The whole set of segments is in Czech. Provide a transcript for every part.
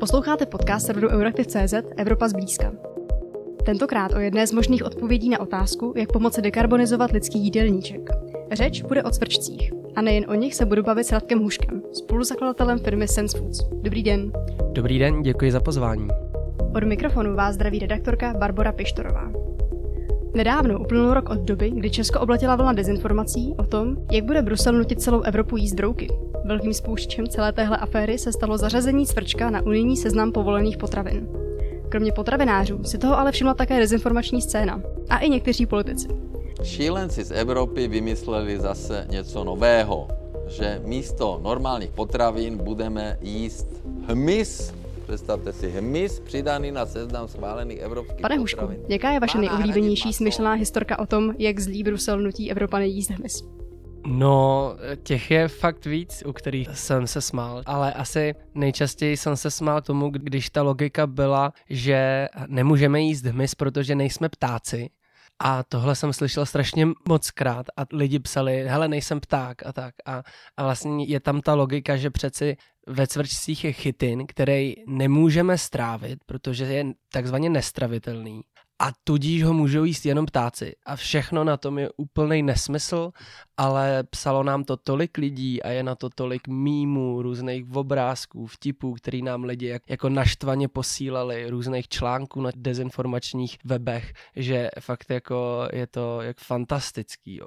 Posloucháte podcast serveru Euraktiv.cz Evropa zblízka. Tentokrát o jedné z možných odpovědí na otázku, jak pomoci dekarbonizovat lidský jídelníček. Řeč bude o cvrčcích. A nejen o nich se budu bavit s Radkem Huškem, spoluzakladatelem firmy Sense Foods. Dobrý den. Dobrý den, děkuji za pozvání. Od mikrofonu vás zdraví redaktorka Barbara Pištorová. Nedávno uplynul rok od doby, kdy Česko obletila vlna dezinformací o tom, jak bude Brusel nutit celou Evropu jíst brouky. Velkým spouštěčem celé téhle aféry se stalo zařazení cvrčka na unijní seznam povolených potravin. Kromě potravinářů si toho ale všimla také dezinformační scéna a i někteří politici. Šílenci z Evropy vymysleli zase něco nového, že místo normálních potravin budeme jíst hmyz, Představte si hmyz přidaný na seznam schválených evropských Pane Hušku, potravin. jaká je vaše nejoblíbenější smyšlená historka o tom, jak zlý Brusel nutí Evropany jíst hmyz? No, těch je fakt víc, u kterých jsem se smál, ale asi nejčastěji jsem se smál tomu, když ta logika byla, že nemůžeme jíst hmyz, protože nejsme ptáci. A tohle jsem slyšel strašně moc krát a lidi psali, hele, nejsem pták a tak. A, a vlastně je tam ta logika, že přeci ve cvrčcích je chytin, který nemůžeme strávit, protože je takzvaně nestravitelný. A tudíž ho můžou jíst jenom ptáci. A všechno na tom je úplný nesmysl, ale psalo nám to tolik lidí a je na to tolik mýmů, různých obrázků, vtipů, který nám lidi jak, jako naštvaně posílali, různých článků na dezinformačních webech, že fakt jako je to jak fantastický. Jo.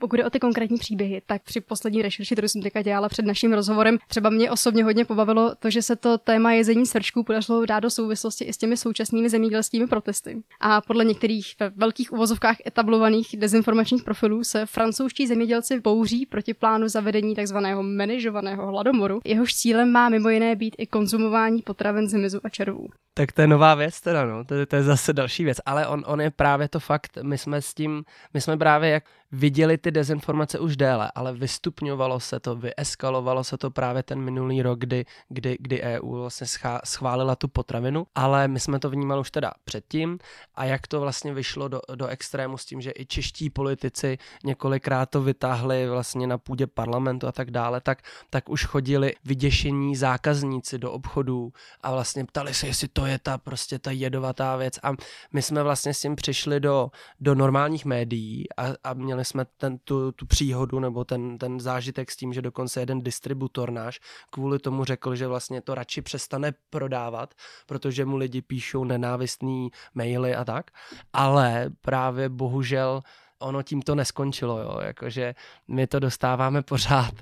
Pokud je o ty konkrétní příběhy, tak při poslední rešerši, kterou jsem teďka dělala před naším rozhovorem, třeba mě osobně hodně pobavilo to, že se to téma jezení srčků podařilo dát do souvislosti i s těmi současnými zemědělskými protesty. A podle některých ve velkých uvozovkách etablovaných dezinformačních profilů se francouzští zemědělci bouří proti plánu zavedení tzv. manažovaného hladomoru. Jehož cílem má mimo jiné být i konzumování potravin z hmyzu a červů. Tak to je nová věc teda, no. To, je- to je zase další věc. Ale on, on je právě to fakt, my jsme s tím, my jsme právě jak viděli ty dezinformace už déle, ale vystupňovalo se to, vyeskalovalo se to právě ten minulý rok, kdy, kdy, kdy EU vlastně schá, schválila tu potravinu, ale my jsme to vnímali už teda předtím. A jak to vlastně vyšlo do, do extrému s tím, že i čeští politici několikrát to vytáhli vlastně na půdě parlamentu a tak dále, tak, tak už chodili vyděšení zákazníci do obchodů a vlastně ptali se, jestli to je ta prostě ta jedovatá věc. A my jsme vlastně s tím přišli do, do normálních médií a, a měli jsme ten, tu, tu příhodu nebo ten, ten zážitek s tím, že dokonce jeden distributor náš kvůli tomu řekl, že vlastně to radši přestane prodávat, protože mu lidi píšou nenávistný maily a tak, ale právě bohužel ono tím to neskončilo, jo, jakože my to dostáváme pořád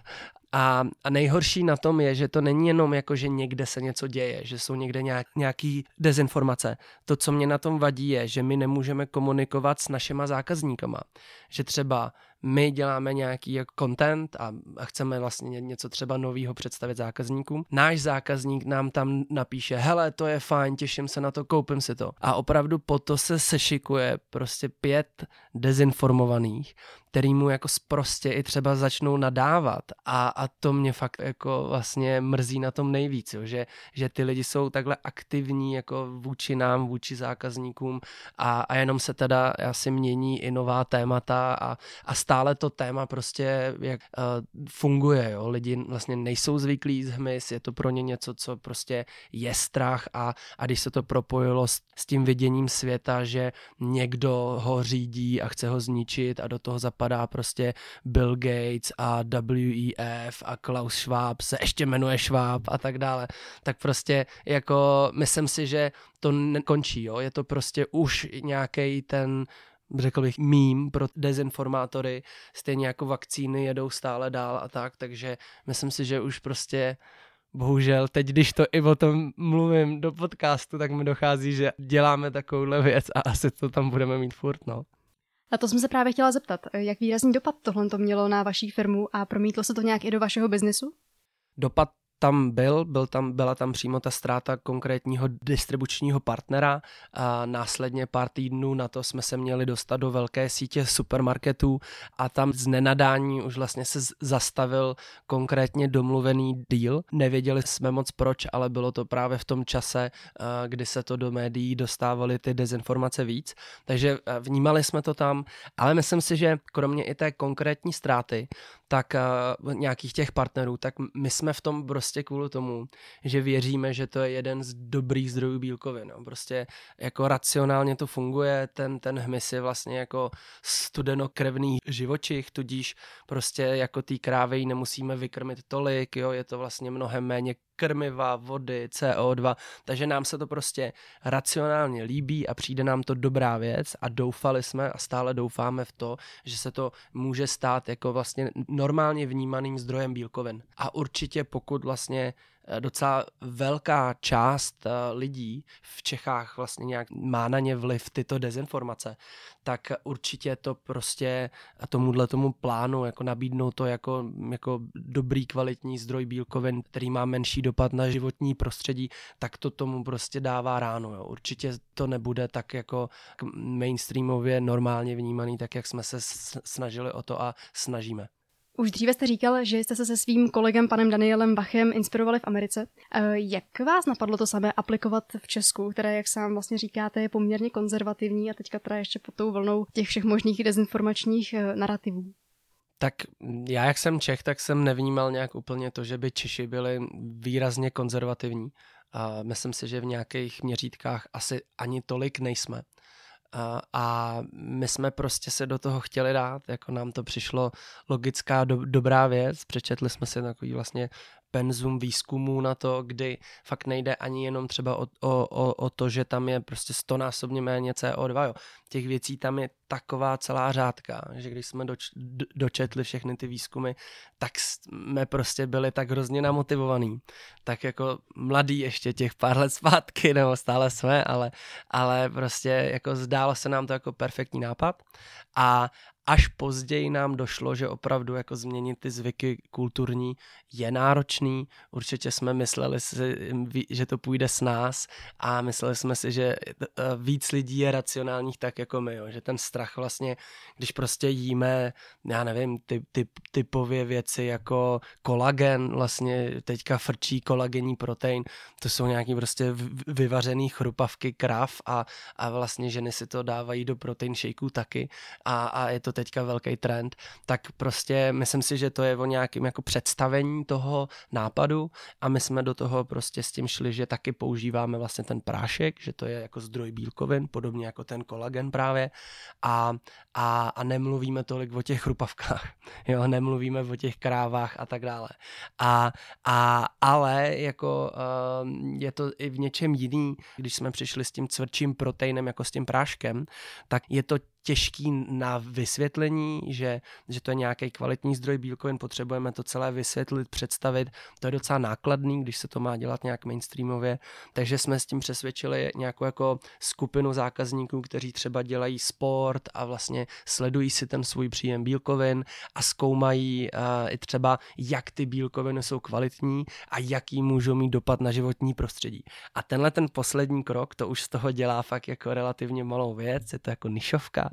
a, a nejhorší na tom je, že to není jenom jako, že někde se něco děje, že jsou někde nějak, nějaký dezinformace. To, co mě na tom vadí, je, že my nemůžeme komunikovat s našima zákazníkama. Že třeba my děláme nějaký jako content a, a chceme vlastně ně- něco třeba nového představit zákazníkům. Náš zákazník nám tam napíše, hele, to je fajn, těším se na to, koupím si to. A opravdu po to se sešikuje prostě pět dezinformovaných, který mu jako sprostě i třeba začnou nadávat. A, a to mě fakt jako vlastně mrzí na tom nejvíc, jo, že, že ty lidi jsou takhle aktivní jako vůči nám, vůči zákazníkům. A, a jenom se teda asi mění i nová témata a, a stále to téma prostě jak uh, funguje, jo, lidi vlastně nejsou zvyklí z hmyz, je to pro ně něco, co prostě je strach. A, a když se to propojilo s, s tím viděním světa, že někdo ho řídí a chce ho zničit a do toho zapadá prostě Bill Gates a WEF a Klaus Schwab se ještě jmenuje Schwab a tak dále, tak prostě jako myslím si, že to nekončí, jo? je to prostě už nějaký ten řekl bych, mím pro dezinformátory, stejně jako vakcíny jedou stále dál a tak, takže myslím si, že už prostě bohužel teď, když to i o tom mluvím do podcastu, tak mi dochází, že děláme takovouhle věc a asi to tam budeme mít furt, no. A to jsem se právě chtěla zeptat, jak výrazný dopad tohle to mělo na vaší firmu a promítlo se to nějak i do vašeho biznesu? Dopad tam byl, byl tam, byla tam přímo ta ztráta konkrétního distribučního partnera a následně pár týdnů na to jsme se měli dostat do velké sítě supermarketů a tam z nenadání už vlastně se zastavil konkrétně domluvený deal. Nevěděli jsme moc proč, ale bylo to právě v tom čase, a, kdy se to do médií dostávaly ty dezinformace víc, takže a, vnímali jsme to tam, ale myslím si, že kromě i té konkrétní ztráty, tak uh, nějakých těch partnerů, tak my jsme v tom prostě kvůli tomu, že věříme, že to je jeden z dobrých zdrojů bílkovin. No. Prostě jako racionálně to funguje, ten, ten hmyz je vlastně jako studenokrevný živočich, tudíž prostě jako té krávy nemusíme vykrmit tolik, jo, je to vlastně mnohem méně krmiva, vody, CO2, takže nám se to prostě racionálně líbí a přijde nám to dobrá věc a doufali jsme a stále doufáme v to, že se to může stát jako vlastně normálně vnímaným zdrojem bílkovin. A určitě pokud vlastně docela velká část eh, lidí v Čechách vlastně nějak má na ně vliv tyto dezinformace, tak určitě to prostě tomuhle tomu plánu jako nabídnout to jako, jako dobrý kvalitní zdroj bílkovin, který má menší dopad na životní prostředí, tak to tomu prostě dává ráno. Jo. Určitě to nebude tak jako mainstreamově normálně vnímaný, tak jak jsme se snažili o to a snažíme. Už dříve jste říkal, že jste se se svým kolegem panem Danielem Bachem inspirovali v Americe. E, jak vás napadlo to samé aplikovat v Česku, které, jak sám vlastně říkáte, je poměrně konzervativní a teďka teda ještě pod tou vlnou těch všech možných dezinformačních e, narrativů? Tak já, jak jsem Čech, tak jsem nevnímal nějak úplně to, že by Češi byli výrazně konzervativní. A myslím si, že v nějakých měřítkách asi ani tolik nejsme. A my jsme prostě se do toho chtěli dát, jako nám to přišlo logická do, dobrá věc, přečetli jsme si takový vlastně penzum výzkumů na to, kdy fakt nejde ani jenom třeba o, o, o, o to, že tam je prostě stonásobně méně CO2. Jo. Těch věcí tam je taková celá řádka, že když jsme doč, dočetli všechny ty výzkumy, tak jsme prostě byli tak hrozně namotivovaní. Tak jako mladý ještě těch pár let zpátky, nebo stále jsme, ale, ale prostě jako zdálo se nám to jako perfektní nápad a, až později nám došlo, že opravdu jako změnit ty zvyky kulturní je náročný. Určitě jsme mysleli si, že to půjde s nás a mysleli jsme si, že e, víc lidí je racionálních tak jako my, jo. že ten strach vlastně, když prostě jíme, já nevím, typ, typ, typově věci jako kolagen, vlastně teďka frčí kolagenní protein, to jsou nějaký prostě vyvařený chrupavky krav a, a vlastně ženy si to dávají do protein shakeů taky a, a je to teďka velký trend, tak prostě myslím si, že to je o nějakém jako představení toho nápadu a my jsme do toho prostě s tím šli, že taky používáme vlastně ten prášek, že to je jako zdroj bílkovin, podobně jako ten kolagen právě a, a, a nemluvíme tolik o těch chrupavkách, jo, nemluvíme o těch krávách a tak dále. A, a ale jako uh, je to i v něčem jiný, když jsme přišli s tím cvrčím proteinem jako s tím práškem, tak je to těžký na vysvětlení, že, že to je nějaký kvalitní zdroj bílkovin, potřebujeme to celé vysvětlit, představit. To je docela nákladný, když se to má dělat nějak mainstreamově. Takže jsme s tím přesvědčili nějakou jako skupinu zákazníků, kteří třeba dělají sport a vlastně sledují si ten svůj příjem bílkovin a zkoumají uh, i třeba, jak ty bílkoviny jsou kvalitní a jaký můžou mít dopad na životní prostředí. A tenhle ten poslední krok, to už z toho dělá fakt jako relativně malou věc, je to jako nišovka,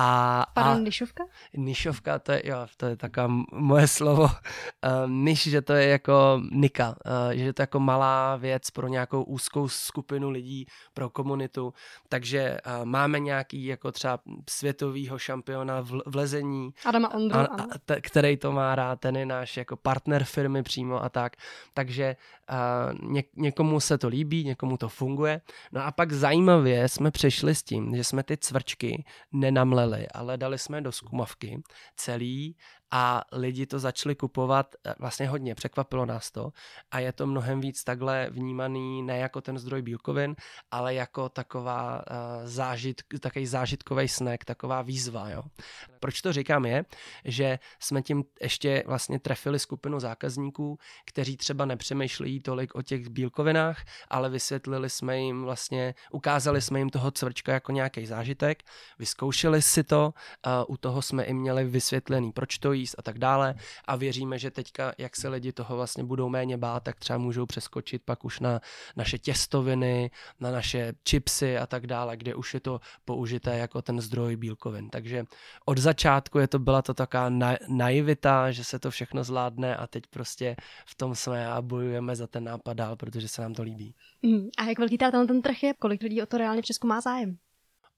a, Pardon, a nišovka? Nišovka, to je, jo, to je taková moje slovo. Um, niš, že to je jako nika, uh, že to je jako malá věc pro nějakou úzkou skupinu lidí, pro komunitu. Takže uh, máme nějaký jako třeba světovýho šampiona v, v lezení. Adama Ondru, a, a, t- který to má rád, ten je náš jako partner firmy přímo a tak. Takže uh, ně, někomu se to líbí, někomu to funguje. No a pak zajímavě jsme přešli s tím, že jsme ty cvrčky nenamleli, ale dali jsme do skumavky celý a lidi to začali kupovat eh, vlastně hodně, překvapilo nás to a je to mnohem víc takhle vnímaný ne jako ten zdroj bílkovin, ale jako taková uh, zážit, takový zážitkový snack, taková výzva. Jo. Proč to říkám je, že jsme tím ještě vlastně trefili skupinu zákazníků, kteří třeba nepřemýšlejí tolik o těch bílkovinách, ale vysvětlili jsme jim vlastně, ukázali jsme jim toho cvrčka jako nějaký zážitek, vyzkoušeli si to, uh, u toho jsme i měli vysvětlený, proč to jíst a tak dále a věříme, že teďka, jak se lidi toho vlastně budou méně bát, tak třeba můžou přeskočit pak už na naše těstoviny, na naše chipsy a tak dále, kde už je to použité jako ten zdroj bílkovin. Takže od začátku je to byla to taková na, naivita, že se to všechno zvládne a teď prostě v tom jsme a bojujeme za ten nápad dál, protože se nám to líbí. Mm, a jak velký ten trh je? Kolik lidí o to reálně v Česku má zájem?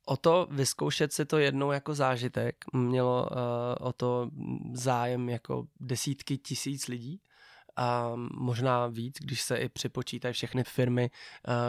O to vyzkoušet si to jednou jako zážitek mělo uh, o to zájem jako desítky tisíc lidí a možná víc, když se i připočítají všechny firmy,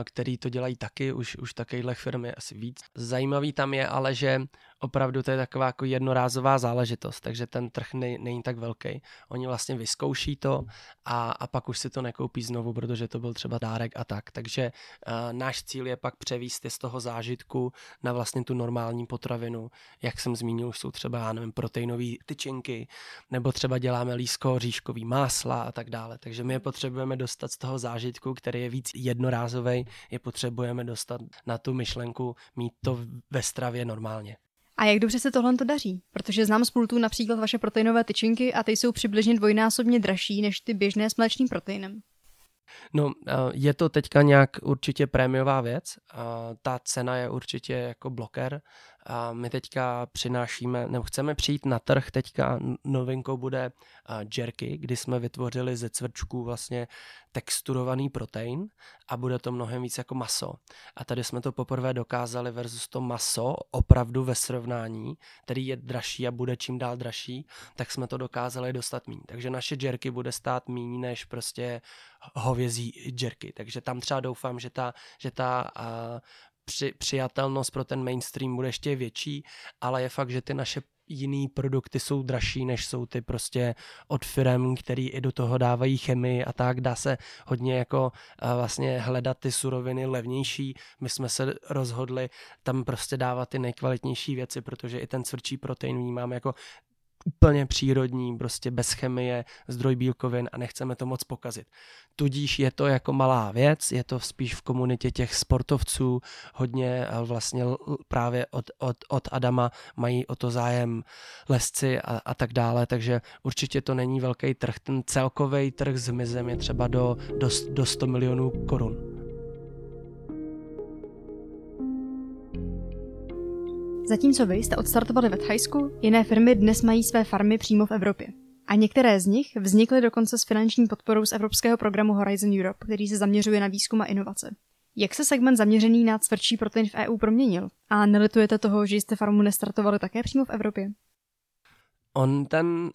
které to dělají taky, už, už takovýchhle firmy asi víc. Zajímavý tam je ale, že opravdu to je taková jako jednorázová záležitost, takže ten trh nej, není tak velký. Oni vlastně vyzkouší to a, a pak už si to nekoupí znovu, protože to byl třeba dárek a tak. Takže uh, náš cíl je pak převíst je z toho zážitku na vlastně tu normální potravinu. Jak jsem zmínil, už jsou třeba, já nevím, proteinové tyčinky, nebo třeba děláme lísko, říškový másla a tak dále. Takže my je potřebujeme dostat z toho zážitku, který je víc jednorázový, je potřebujeme dostat na tu myšlenku mít to ve stravě normálně. A jak dobře se tohle to daří? Protože znám spolu například vaše proteinové tyčinky a ty jsou přibližně dvojnásobně dražší než ty běžné s mléčným proteinem. No, je to teďka nějak určitě prémiová věc. Ta cena je určitě jako bloker. A my teďka přinášíme, nebo chceme přijít na trh, teďka novinkou bude jerky, kdy jsme vytvořili ze cvrčků vlastně texturovaný protein a bude to mnohem víc jako maso. A tady jsme to poprvé dokázali versus to maso opravdu ve srovnání, který je dražší a bude čím dál dražší, tak jsme to dokázali dostat míň. Takže naše jerky bude stát míň než prostě hovězí jerky. Takže tam třeba doufám, že ta, že ta při, přijatelnost pro ten mainstream bude ještě větší, ale je fakt, že ty naše jiný produkty jsou dražší, než jsou ty prostě od firm, který i do toho dávají chemii a tak. Dá se hodně jako vlastně hledat ty suroviny levnější. My jsme se rozhodli tam prostě dávat ty nejkvalitnější věci, protože i ten cvrčí protein vnímám jako úplně přírodní, prostě bez chemie, zdroj bílkovin a nechceme to moc pokazit. Tudíž je to jako malá věc, je to spíš v komunitě těch sportovců, hodně vlastně právě od, od, od Adama mají o to zájem lesci a, a tak dále, takže určitě to není velký trh. Ten celkový trh s mizem je třeba do, do, do 100 milionů korun. Zatímco vy jste odstartovali ve Thajsku, jiné firmy dnes mají své farmy přímo v Evropě. A některé z nich vznikly dokonce s finanční podporou z evropského programu Horizon Europe, který se zaměřuje na výzkum a inovace. Jak se segment zaměřený na tvrdší protein v EU proměnil? A nelitujete toho, že jste farmu nestartovali také přímo v Evropě? On ten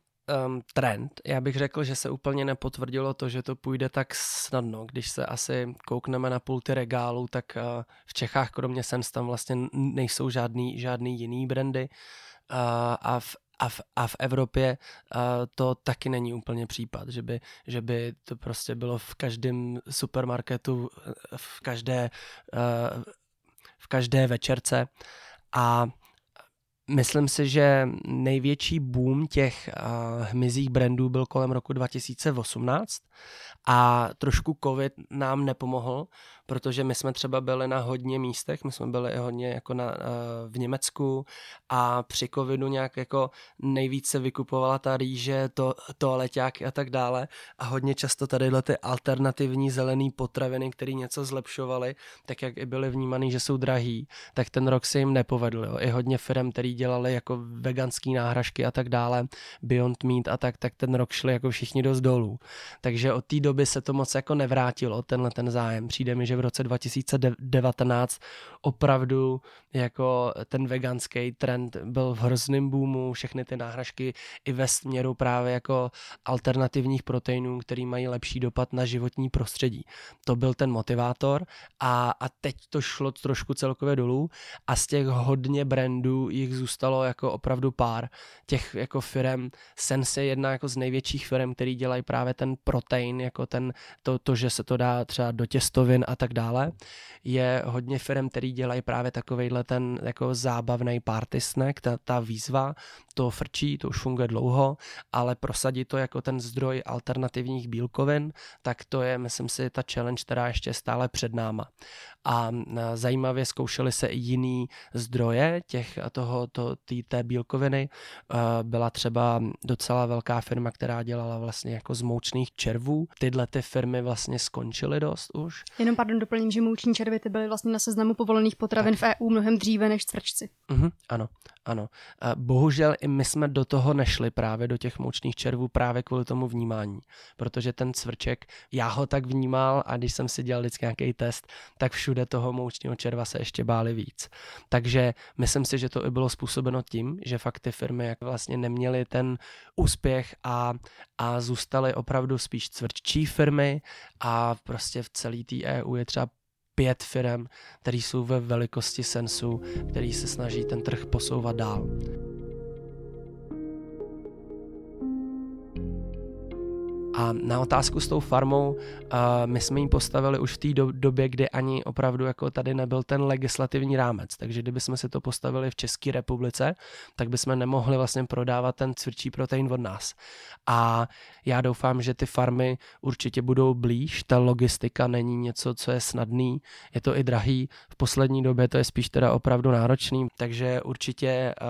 um, trend. Já bych řekl, že se úplně nepotvrdilo to, že to půjde tak snadno. Když se asi koukneme na pulty regálů, tak uh, v Čechách kromě Sens tam vlastně nejsou žádný, žádný jiný brandy uh, a v a v, a v Evropě uh, to taky není úplně případ, že by, že by to prostě bylo v každém supermarketu, v každé, uh, v každé večerce a Myslím si, že největší boom těch uh, hmyzích brandů byl kolem roku 2018 a trošku covid nám nepomohl, protože my jsme třeba byli na hodně místech, my jsme byli hodně jako na, uh, v Německu a při covidu nějak jako nejvíce vykupovala ta rýže, to, toaleťáky a tak dále a hodně často tady ty alternativní zelený potraviny, které něco zlepšovaly, tak jak i byly vnímaný, že jsou drahý, tak ten rok se jim nepovedl. Jo. I hodně firm, který dělali jako veganský náhražky a tak dále, Beyond Meat a tak, tak ten rok šli jako všichni dost dolů. Takže od té doby se to moc jako nevrátilo, tenhle ten zájem. Přijde mi, že v roce 2019 opravdu jako ten veganský trend byl v hrozném boomu, všechny ty náhražky i ve směru právě jako alternativních proteinů, který mají lepší dopad na životní prostředí. To byl ten motivátor a, a teď to šlo trošku celkově dolů a z těch hodně brandů jich zůstalo jako opravdu pár. Těch jako firm, Sense je jedna jako z největších firm, který dělají právě ten protein, jako ten, to, to, že se to dá třeba do těstovin a tak dále. Je hodně firm, který dělají právě takovejhle ten jako zábavný party snack, ta, ta výzva, to frčí, to už funguje dlouho, ale prosadit to jako ten zdroj alternativních bílkovin, tak to je, myslím si, ta challenge, která ještě stále před náma. A zajímavě zkoušeli se i jiný zdroje těch toho, to, tý, té bílkoviny. Byla třeba docela velká firma, která dělala vlastně jako z moučných červů. Tyhle ty firmy vlastně skončily dost už. Jenom pardon, doplním, že mouční červy ty byly vlastně na seznamu povolených potravin tak. v EU mnohem dříve než cvrčci. Uh-huh, ano. Ano. Bohužel i my jsme do toho nešli právě do těch moučných červů právě kvůli tomu vnímání, protože ten cvrček, já ho tak vnímal a když jsem si dělal vždycky nějaký test, tak všude toho moučního červa se ještě báli víc. Takže myslím si, že to i bylo způsobeno tím, že fakt ty firmy jak vlastně neměly ten úspěch a, a zůstaly opravdu spíš cvrččí firmy a prostě v celé té EU je třeba pět firm, které jsou ve velikosti sensu, který se snaží ten trh posouvat dál. A na otázku s tou farmou, uh, my jsme ji postavili už v té do, době, kdy ani opravdu jako tady nebyl ten legislativní rámec. Takže kdyby jsme si to postavili v České republice, tak bychom nemohli vlastně prodávat ten cvrčí protein od nás. A já doufám, že ty farmy určitě budou blíž. Ta logistika není něco, co je snadný, je to i drahý. V poslední době to je spíš teda opravdu náročný, takže určitě uh,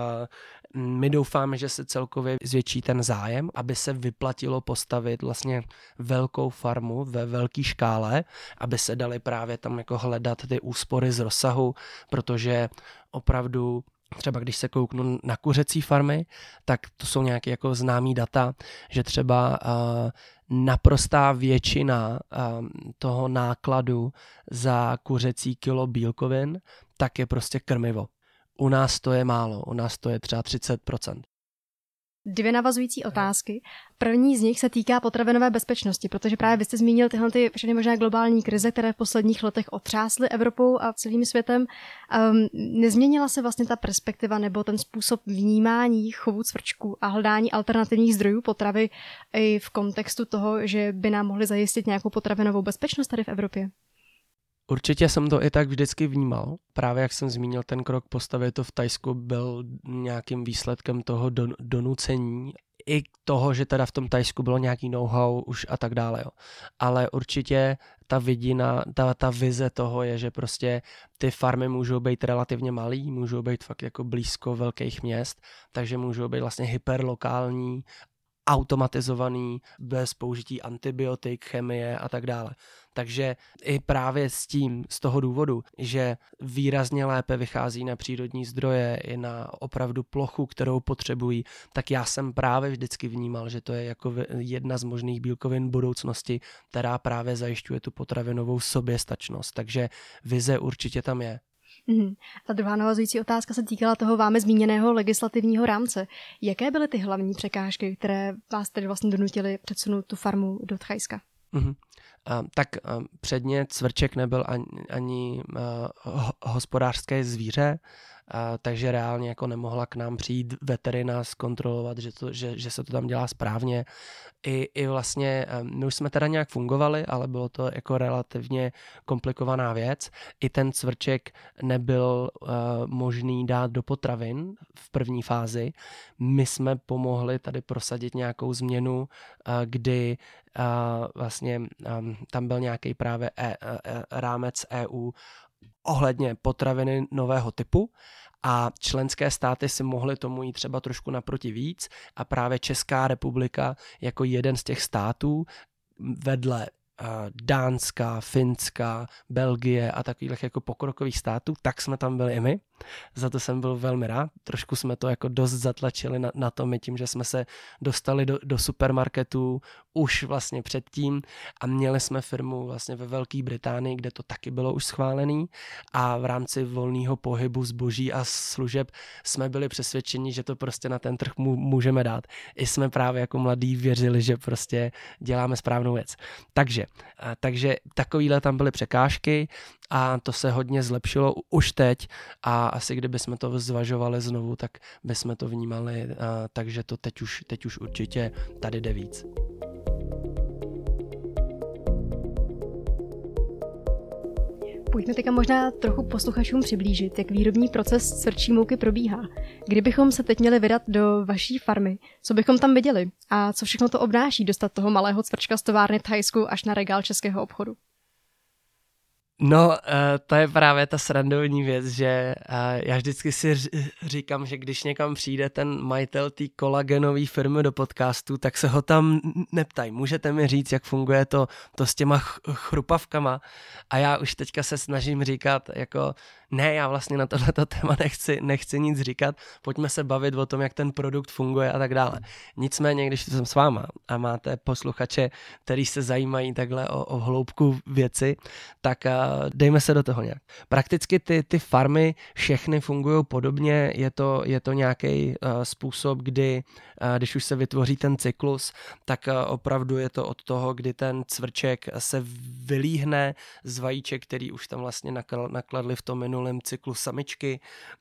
my doufáme, že se celkově zvětší ten zájem, aby se vyplatilo postavit vlastně velkou farmu ve velké škále, aby se dali právě tam jako hledat ty úspory z rozsahu, protože opravdu třeba když se kouknu na kuřecí farmy, tak to jsou nějaké jako známý data, že třeba uh, naprostá většina uh, toho nákladu za kuřecí kilo bílkovin, tak je prostě krmivo. U nás to je málo, u nás to je třeba 30%. Dvě navazující otázky. První z nich se týká potravinové bezpečnosti, protože právě vy jste zmínil tyhle ty všechny možná globální krize, které v posledních letech otřásly Evropou a celým světem. Um, nezměnila se vlastně ta perspektiva nebo ten způsob vnímání chovu cvrčků a hledání alternativních zdrojů potravy i v kontextu toho, že by nám mohli zajistit nějakou potravinovou bezpečnost tady v Evropě? Určitě jsem to i tak vždycky vnímal. Právě jak jsem zmínil, ten krok postavit to v Tajsku byl nějakým výsledkem toho don- donucení i toho, že teda v tom Tajsku bylo nějaký know-how už a tak dále. Jo. Ale určitě ta vidina, ta, ta vize toho je, že prostě ty farmy můžou být relativně malý, můžou být fakt jako blízko velkých měst, takže můžou být vlastně hyperlokální automatizovaný, bez použití antibiotik, chemie a tak dále. Takže i právě s tím, z toho důvodu, že výrazně lépe vychází na přírodní zdroje i na opravdu plochu, kterou potřebují, tak já jsem právě vždycky vnímal, že to je jako jedna z možných bílkovin budoucnosti, která právě zajišťuje tu potravinovou soběstačnost. Takže vize určitě tam je. Mm. A druhá navazující otázka se týkala toho vámi zmíněného legislativního rámce. Jaké byly ty hlavní překážky, které vás tedy vlastně donutily předsunout tu farmu do Tchajska? Mm-hmm. Uh, tak uh, předně cvrček nebyl ani, ani uh, hospodářské zvíře, takže reálně jako nemohla k nám přijít veterina zkontrolovat, že, to, že, že se to tam dělá správně. I, I vlastně my už jsme teda nějak fungovali, ale bylo to jako relativně komplikovaná věc. I ten cvrček nebyl uh, možný dát do potravin v první fázi. My jsme pomohli tady prosadit nějakou změnu, uh, kdy uh, vlastně um, tam byl nějaký právě e, e, e rámec EU ohledně potraviny nového typu a členské státy si mohly tomu jít třeba trošku naproti víc a právě Česká republika jako jeden z těch států vedle Dánska, Finska, Belgie a takových jako pokrokových států, tak jsme tam byli i my. Za to jsem byl velmi rád. Trošku jsme to jako dost zatlačili na, na to my tím, že jsme se dostali do, do supermarketů už vlastně předtím a měli jsme firmu vlastně ve Velké Británii, kde to taky bylo už schválený a v rámci volného pohybu zboží a služeb jsme byli přesvědčeni, že to prostě na ten trh můžeme dát. I jsme právě jako mladí věřili, že prostě děláme správnou věc. Takže, takže takovýhle tam byly překážky a to se hodně zlepšilo už teď a asi kdyby jsme to zvažovali znovu, tak bychom to vnímali, takže to teď už, teď už určitě tady jde víc. Pojďme teďka možná trochu posluchačům přiblížit, jak výrobní proces svrčí mouky probíhá. Kdybychom se teď měli vydat do vaší farmy, co bychom tam viděli a co všechno to obnáší dostat toho malého cvrčka z továrny Thajsku až na regál českého obchodu? No, uh, to je právě ta srandovní věc, že uh, já vždycky si říkám, že když někam přijde ten majitel té kolagenové firmy do podcastu, tak se ho tam neptají. Můžete mi říct, jak funguje to, to s těma ch- chrupavkama? A já už teďka se snažím říkat, jako ne, já vlastně na tohleto téma nechci, nechci nic říkat, pojďme se bavit o tom, jak ten produkt funguje a tak dále. Nicméně, když jsem s váma a máte posluchače, který se zajímají takhle o, o hloubku věci, tak uh, dejme se do toho nějak. Prakticky ty, ty farmy všechny fungují podobně, je to, je to nějaký uh, způsob, kdy, uh, když už se vytvoří ten cyklus, tak uh, opravdu je to od toho, kdy ten cvrček se vylíhne z vajíček, který už tam vlastně nakladli v tom minulém cyklu samičky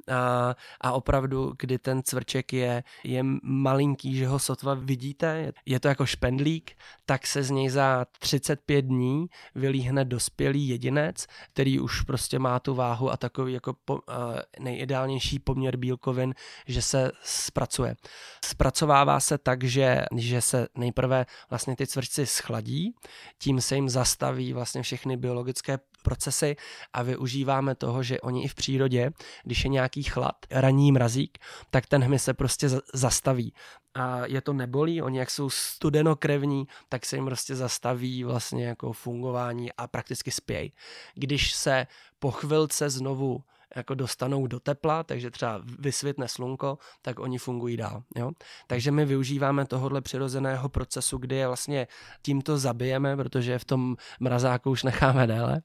a, a opravdu, kdy ten cvrček je, je malinký, že ho sotva vidíte, je to jako špendlík, tak se z něj za 35 dní vylíhne dospělý jedinec, který už prostě má tu váhu a takový jako po, uh, nejideálnější poměr bílkovin, že se zpracuje. Zpracovává se tak, že, že se nejprve vlastně ty cvrčci schladí, tím se jim zastaví vlastně všechny biologické procesy a využíváme toho, že oni i v přírodě, když je nějaký chlad, ranní mrazík, tak ten hmyz se prostě zastaví a je to nebolí, oni jak jsou studenokrevní, tak se jim prostě zastaví vlastně jako fungování a prakticky spějí. Když se po chvilce znovu jako dostanou do tepla, takže třeba vysvětne slunko, tak oni fungují dál. Jo? Takže my využíváme tohohle přirozeného procesu, kdy je vlastně tímto zabijeme, protože v tom mrazáku už necháme déle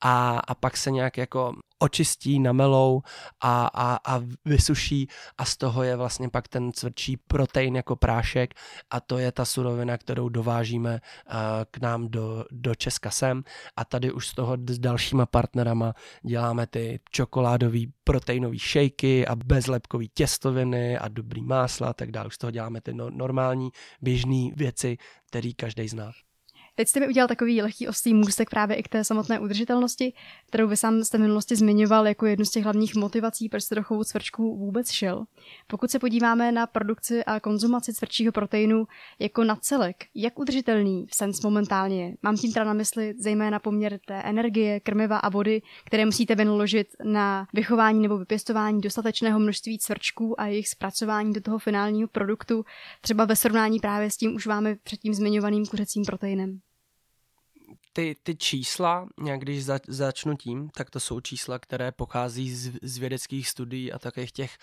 a, a pak se nějak jako očistí, namelou a, a, a vysuší a z toho je vlastně pak ten cvrčí protein jako prášek a to je ta surovina, kterou dovážíme uh, k nám do, do Česka sem a tady už z toho s dalšíma partnerama děláme ty čokoládový proteinový šejky a bezlepkový těstoviny a dobrý másla a tak dále. Už z toho děláme ty no, normální běžné věci, které každý zná. Teď jste mi udělal takový lehký ostrý můstek právě i k té samotné udržitelnosti, kterou vy sám jste v minulosti zmiňoval jako jednu z těch hlavních motivací, proč jste do chovu cvrčků vůbec šel. Pokud se podíváme na produkci a konzumaci cvrčího proteinu jako na celek, jak udržitelný sens momentálně je? Mám tím teda na mysli zejména poměr té energie, krmiva a vody, které musíte vynaložit na vychování nebo vypěstování dostatečného množství cvrčků a jejich zpracování do toho finálního produktu, třeba ve srovnání právě s tím už vámi předtím zmiňovaným kuřecím proteinem ty, ty čísla, nějak když za, začnu tím, tak to jsou čísla, které pochází z, z vědeckých studií a takových těch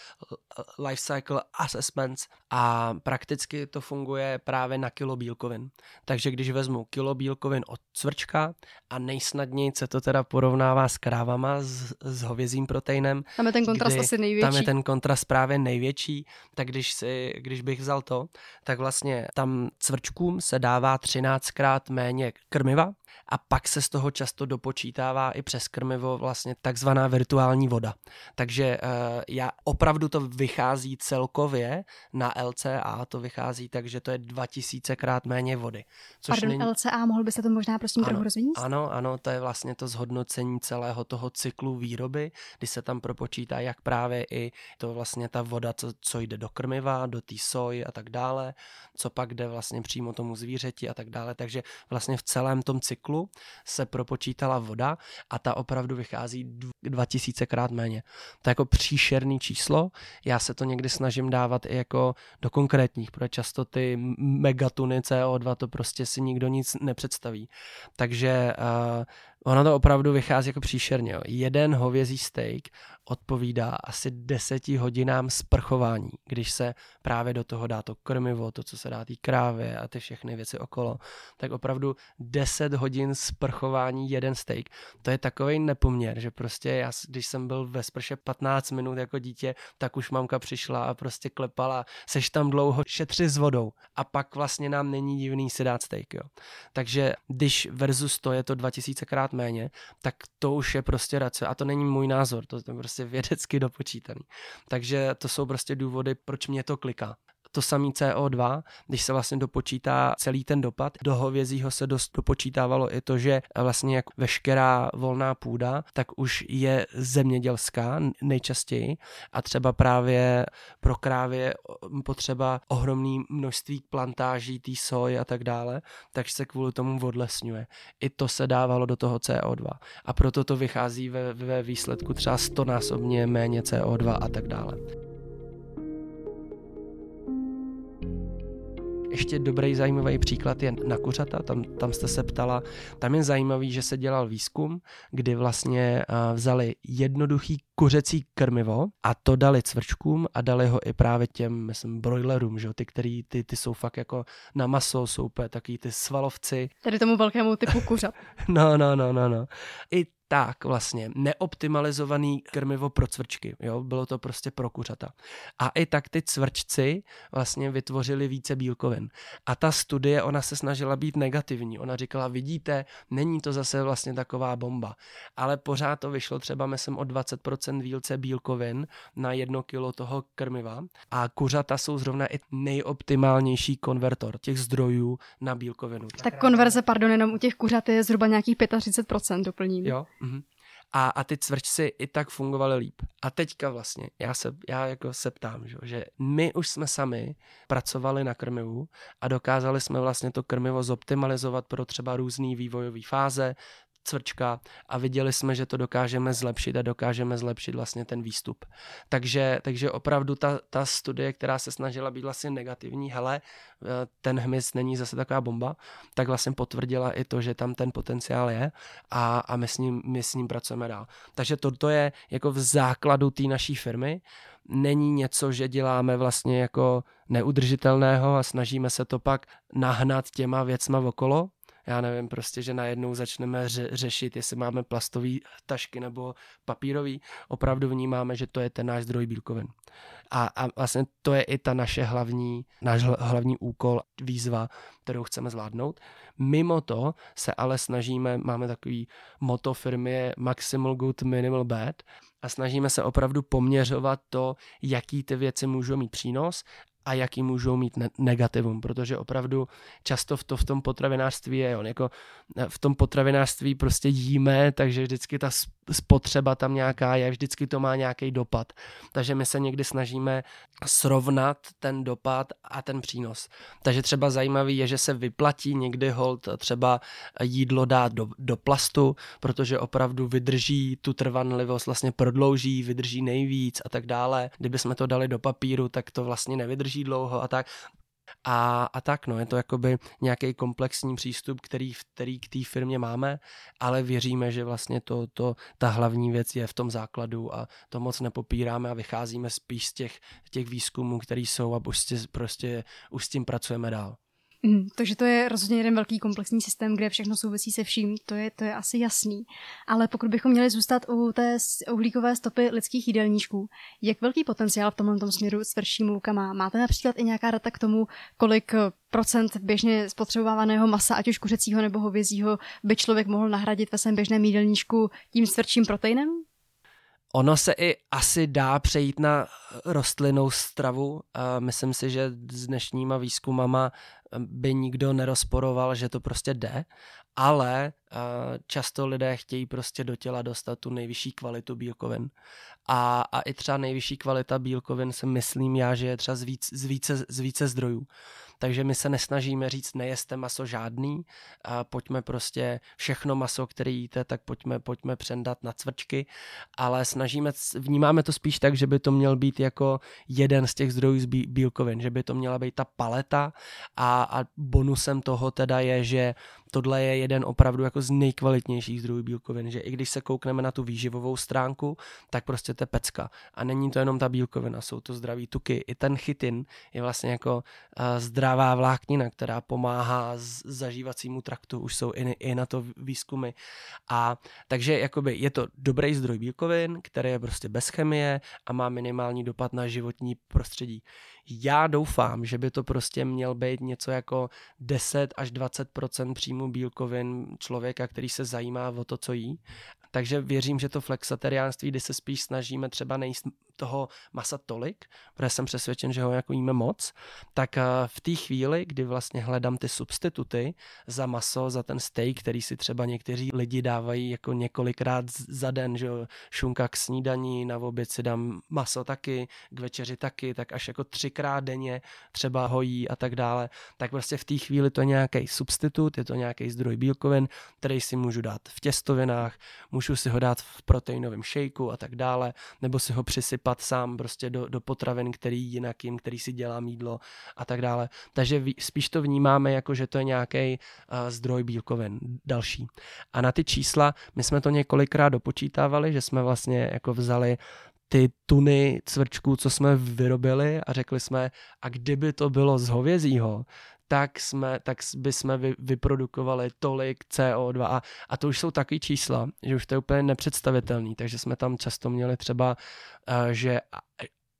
life cycle assessments a prakticky to funguje právě na kilo bílkovin. Takže když vezmu kilo bílkovin od cvrčka a nejsnadněji se to teda porovnává s krávama, s, s hovězím proteinem. Tam je ten kontrast asi největší. Tam je ten kontrast právě největší, tak když, si, když bych vzal to, tak vlastně tam cvrčkům se dává 13krát méně krmiva, a pak se z toho často dopočítává i přes krmivo vlastně takzvaná virtuální voda. Takže uh, já opravdu to vychází celkově na LCA, to vychází tak, že to je 2000 krát méně vody. Což Pardon, není... LCA, mohl by se to možná prosím trochu rozvínit? Ano, ano, to je vlastně to zhodnocení celého toho cyklu výroby, kdy se tam propočítá jak právě i to vlastně ta voda, co, co jde do krmiva, do té soji a tak dále, co pak jde vlastně přímo tomu zvířeti a tak dále. Takže vlastně v celém tom cyklu se propočítala voda a ta opravdu vychází 2000 krát méně. To je jako příšerný číslo. Já se to někdy snažím dávat i jako do konkrétních, protože často ty megatuny CO2 to prostě si nikdo nic nepředstaví. Takže uh, ono to opravdu vychází jako příšerně. Jo. Jeden hovězí steak odpovídá asi deseti hodinám sprchování, když se právě do toho dá to krmivo, to, co se dá té krávě a ty všechny věci okolo, tak opravdu 10 hodin sprchování jeden steak. To je takový nepoměr, že prostě já, když jsem byl ve sprše 15 minut jako dítě, tak už mamka přišla a prostě klepala, seš tam dlouho, šetři s vodou a pak vlastně nám není divný si dát steak, jo. Takže když versus to je to 2000 krát méně, tak to už je prostě race a to není můj názor, to je prostě vědecky dopočítaný. Takže to jsou prostě důvody, proč mě to kliká to samý CO2, když se vlastně dopočítá celý ten dopad. Do hovězího se dost dopočítávalo i to, že vlastně jak veškerá volná půda, tak už je zemědělská nejčastěji a třeba právě pro krávě potřeba ohromný množství plantáží, tý soj a tak dále, takže se kvůli tomu odlesňuje. I to se dávalo do toho CO2 a proto to vychází ve, ve výsledku třeba stonásobně méně CO2 a tak dále. Ještě dobrý zajímavý příklad je na kuřata, tam, tam jste se ptala, tam je zajímavý, že se dělal výzkum, kdy vlastně vzali jednoduchý kuřecí krmivo a to dali cvrčkům a dali ho i právě těm, myslím, broilerům, že ty, který, ty, ty jsou fakt jako na maso, jsou úplně takový ty svalovci. Tedy tomu velkému typu kuřat. no, no, no, no, no. I tak vlastně neoptimalizovaný krmivo pro cvrčky, jo, bylo to prostě pro kuřata. A i tak ty cvrčci vlastně vytvořili více bílkovin. A ta studie, ona se snažila být negativní, ona říkala, vidíte, není to zase vlastně taková bomba, ale pořád to vyšlo třeba, myslím, o 20% více bílkovin na jedno kilo toho krmiva a kuřata jsou zrovna i nejoptimálnější konvertor těch zdrojů na bílkovinu. Tak konverze, pardon, jenom u těch kuřat je zhruba nějakých 35% doplním. Jo, Mm-hmm. A, a ty cvrčci i tak fungovaly líp. A teďka vlastně, já se, já jako se ptám, že, že my už jsme sami pracovali na krmivu a dokázali jsme vlastně to krmivo zoptimalizovat pro třeba různé vývojové fáze, cvrčka a viděli jsme, že to dokážeme zlepšit a dokážeme zlepšit vlastně ten výstup. Takže, takže opravdu ta, ta studie, která se snažila být vlastně negativní, hele, eh, ten hmyz není zase taková bomba, tak vlastně potvrdila i to, že tam ten potenciál je a, a my, s ním, my s ním pracujeme dál. Takže toto je jako v základu té naší firmy, není něco, že děláme vlastně jako neudržitelného a snažíme se to pak nahnat těma věcma okolo, já nevím, prostě, že najednou začneme ře- řešit, jestli máme plastové tašky nebo papírový, opravdu vnímáme, že to je ten náš zdroj bílkovin. A, a vlastně to je i ta naše hlavní, náš hlavní úkol, výzva, kterou chceme zvládnout. Mimo to se ale snažíme, máme takový moto firmy Maximal Good, Minimal Bad a snažíme se opravdu poměřovat to, jaký ty věci můžou mít přínos a jaký můžou mít ne- negativum, protože opravdu často v, to, v tom potravinářství je, on jako v tom potravinářství prostě jíme, takže vždycky ta spotřeba tam nějaká je, vždycky to má nějaký dopad. Takže my se někdy snažíme srovnat ten dopad a ten přínos. Takže třeba zajímavý je, že se vyplatí někdy hold třeba jídlo dát do, do plastu, protože opravdu vydrží tu trvanlivost, vlastně prodlouží, vydrží nejvíc a tak dále. Kdyby jsme to dali do papíru, tak to vlastně nevydrží dlouho a tak. A, a tak, no, je to jakoby nějaký komplexní přístup, který, který k té firmě máme, ale věříme, že vlastně to, to, ta hlavní věc je v tom základu a to moc nepopíráme a vycházíme spíš z těch, těch výzkumů, které jsou a prostě, prostě už s tím pracujeme dál. Mm, takže to je rozhodně jeden velký komplexní systém, kde všechno souvisí se vším, to je, to je asi jasný. Ale pokud bychom měli zůstat u té uhlíkové stopy lidských jídelníčků, jak velký potenciál v tomhle tom směru svrší mouka má? Máte například i nějaká data k tomu, kolik procent běžně spotřebovávaného masa, ať už kuřecího nebo hovězího, by člověk mohl nahradit ve svém běžném jídelníčku tím svrčím proteinem? Ono se i asi dá přejít na rostlinnou stravu. Myslím si, že s dnešníma výzkumama by nikdo nerozporoval, že to prostě jde, ale často lidé chtějí prostě do těla dostat tu nejvyšší kvalitu bílkovin. A, a i třeba nejvyšší kvalita bílkovin si myslím já, že je třeba z, víc, z, více, z více zdrojů. Takže my se nesnažíme říct, nejeste maso žádný, a pojďme prostě všechno maso, které jíte, tak pojďme, pojďme přendat na cvrčky, ale snažíme, vnímáme to spíš tak, že by to měl být jako jeden z těch zdrojů z bílkovin, že by to měla být ta paleta. A, a bonusem toho teda je, že tohle je jeden opravdu jako z nejkvalitnějších zdrojů bílkovin, že i když se koukneme na tu výživovou stránku, tak prostě to je pecka. A není to jenom ta bílkovina, jsou to zdraví tuky. I ten chytin je vlastně jako uh, zdravá vláknina, která pomáhá z zažívacímu traktu, už jsou i, i na to výzkumy. A takže jakoby je to dobrý zdroj bílkovin, který je prostě bez chemie a má minimální dopad na životní prostředí. Já doufám, že by to prostě měl být něco jako 10 až 20% příjmu bílkovin člověka, který se zajímá o to, co jí. Takže věřím, že to flexatariánství, kdy se spíš snažíme třeba nejíst toho masa tolik, protože jsem přesvědčen, že ho jako jíme moc, tak eh, v té chvíli, kdy vlastně hledám ty substituty za maso, za ten steak, který si třeba někteří lidi dávají jako několikrát za den, že šunka k snídaní, na oběd si dám maso taky, k večeři taky, tak až jako třikrát denně třeba hojí a tak dále, tak prostě v té chvíli to je nějaký substitut, je to nějaký zdroj bílkovin, který si můžu dát v těstovinách, můžu si ho dát v proteinovém šejku a tak dále, nebo si ho přisypat sypat sám prostě do, do potravin, který jinak jim, který si dělá mídlo a tak dále. Takže spíš to vnímáme jako, že to je nějaký uh, zdroj bílkovin další. A na ty čísla, my jsme to několikrát dopočítávali, že jsme vlastně jako vzali ty tuny cvrčků, co jsme vyrobili a řekli jsme, a kdyby to bylo z hovězího, tak, jsme, tak by jsme vy, vyprodukovali tolik CO2 a, a to už jsou taky čísla, že už to je úplně nepředstavitelný, takže jsme tam často měli třeba, uh, že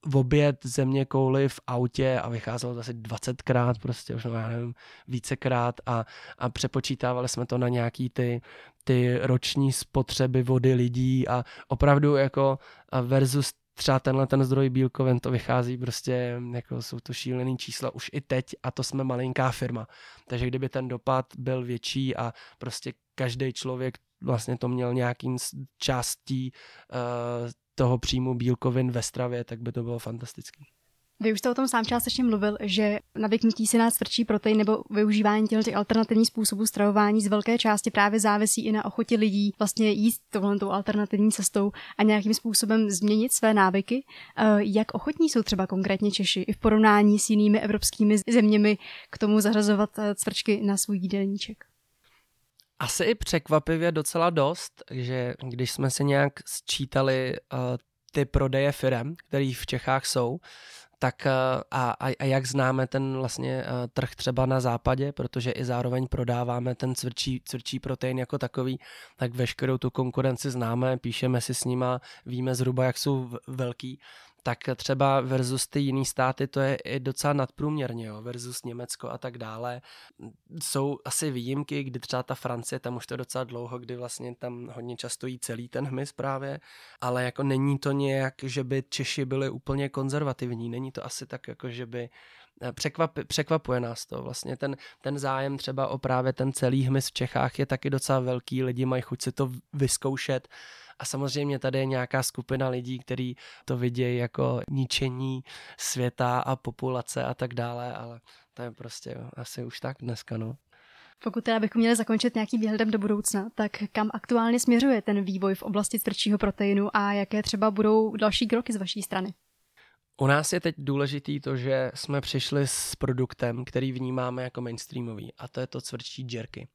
v oběd země kouly v autě a vycházelo asi 20krát, prostě už já nevím, vícekrát a, a přepočítávali jsme to na nějaký ty, ty roční spotřeby vody lidí a opravdu jako versus třeba tenhle ten zdroj bílkovin, to vychází prostě, jako jsou to šílený čísla už i teď a to jsme malinká firma. Takže kdyby ten dopad byl větší a prostě každý člověk vlastně to měl nějakým částí uh, toho příjmu bílkovin ve stravě, tak by to bylo fantastické. Vy už jste o tom sám částečně mluvil, že navyknutí si na tvrdší protein nebo využívání těch alternativních způsobů stravování z velké části právě závisí i na ochotě lidí vlastně jíst tohle alternativní cestou a nějakým způsobem změnit své návyky. Eh, jak ochotní jsou třeba konkrétně Češi i v porovnání s jinými evropskými zeměmi k tomu zařazovat eh, cvrčky na svůj jídelníček? Asi i překvapivě docela dost, že když jsme si nějak sčítali uh, ty prodeje firem, které v Čechách jsou, tak eh, a, a, a jak známe ten vlastně uh, trh třeba na západě, protože i zároveň prodáváme ten cvrčí, cvrčí protein jako takový, tak veškerou tu konkurenci známe, píšeme si s nima, víme zhruba, jak jsou velký tak třeba versus ty jiný státy to je i docela nadprůměrně, jo, versus Německo a tak dále. Jsou asi výjimky, kdy třeba ta Francie, tam už to je docela dlouho, kdy vlastně tam hodně často jí celý ten hmyz právě, ale jako není to nějak, že by Češi byli úplně konzervativní, není to asi tak jako, že by eh, Překvap, překvapuje nás to. Vlastně ten, ten zájem třeba o právě ten celý hmyz v Čechách je taky docela velký, lidi mají chuť si to vyzkoušet a samozřejmě tady je nějaká skupina lidí, kteří to vidějí jako ničení světa a populace a tak dále, ale to je prostě asi už tak dneska, no. Pokud teda bychom měli zakončit nějaký výhledem do budoucna, tak kam aktuálně směřuje ten vývoj v oblasti tvrdšího proteinu a jaké třeba budou další kroky z vaší strany? U nás je teď důležitý to, že jsme přišli s produktem, který vnímáme jako mainstreamový a to je to cvrčí jerky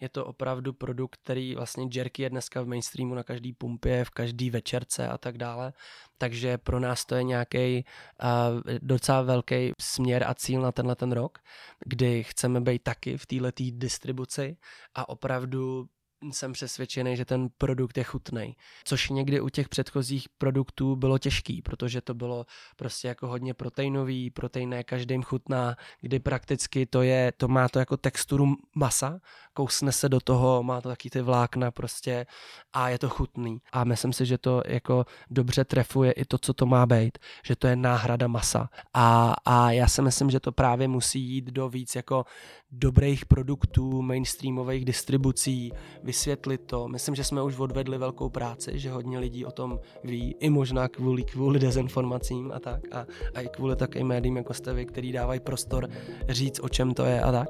je to opravdu produkt, který vlastně jerky je dneska v mainstreamu na každý pumpě, v každý večerce a tak dále. Takže pro nás to je nějaký uh, docela velký směr a cíl na tenhle ten rok, kdy chceme být taky v této distribuci a opravdu jsem přesvědčený, že ten produkt je chutný. Což někdy u těch předchozích produktů bylo těžký, protože to bylo prostě jako hodně proteinový, protein každým chutná, kdy prakticky to je, to má to jako texturu masa, kousne se do toho, má to taky ty vlákna prostě a je to chutný. A myslím si, že to jako dobře trefuje i to, co to má být, že to je náhrada masa. A, a já si myslím, že to právě musí jít do víc jako dobrých produktů, mainstreamových distribucí, vysvětlit to. Myslím, že jsme už odvedli velkou práci, že hodně lidí o tom ví, i možná kvůli, kvůli dezinformacím a tak. A, a i kvůli takovým médiím jako jste vy, který dávají prostor říct, o čem to je a tak.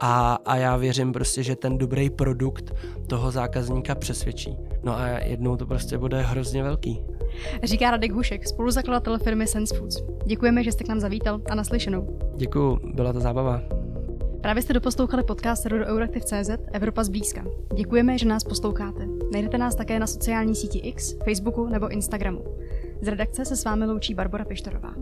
A, a já věřím prostě, že ten dobrý produkt toho zákazníka přesvědčí. No a jednou to prostě bude hrozně velký. Říká Radek Hušek, spoluzakladatel firmy Sense Foods. Děkujeme, že jste k nám zavítal a naslyšenou. Děkuju, byla to zábava. Právě jste doposlouchali podcast do Euraktiv.cz Evropa zblízka. Děkujeme, že nás posloucháte. Najdete nás také na sociální síti X, Facebooku nebo Instagramu. Z redakce se s vámi loučí Barbara Pištorová.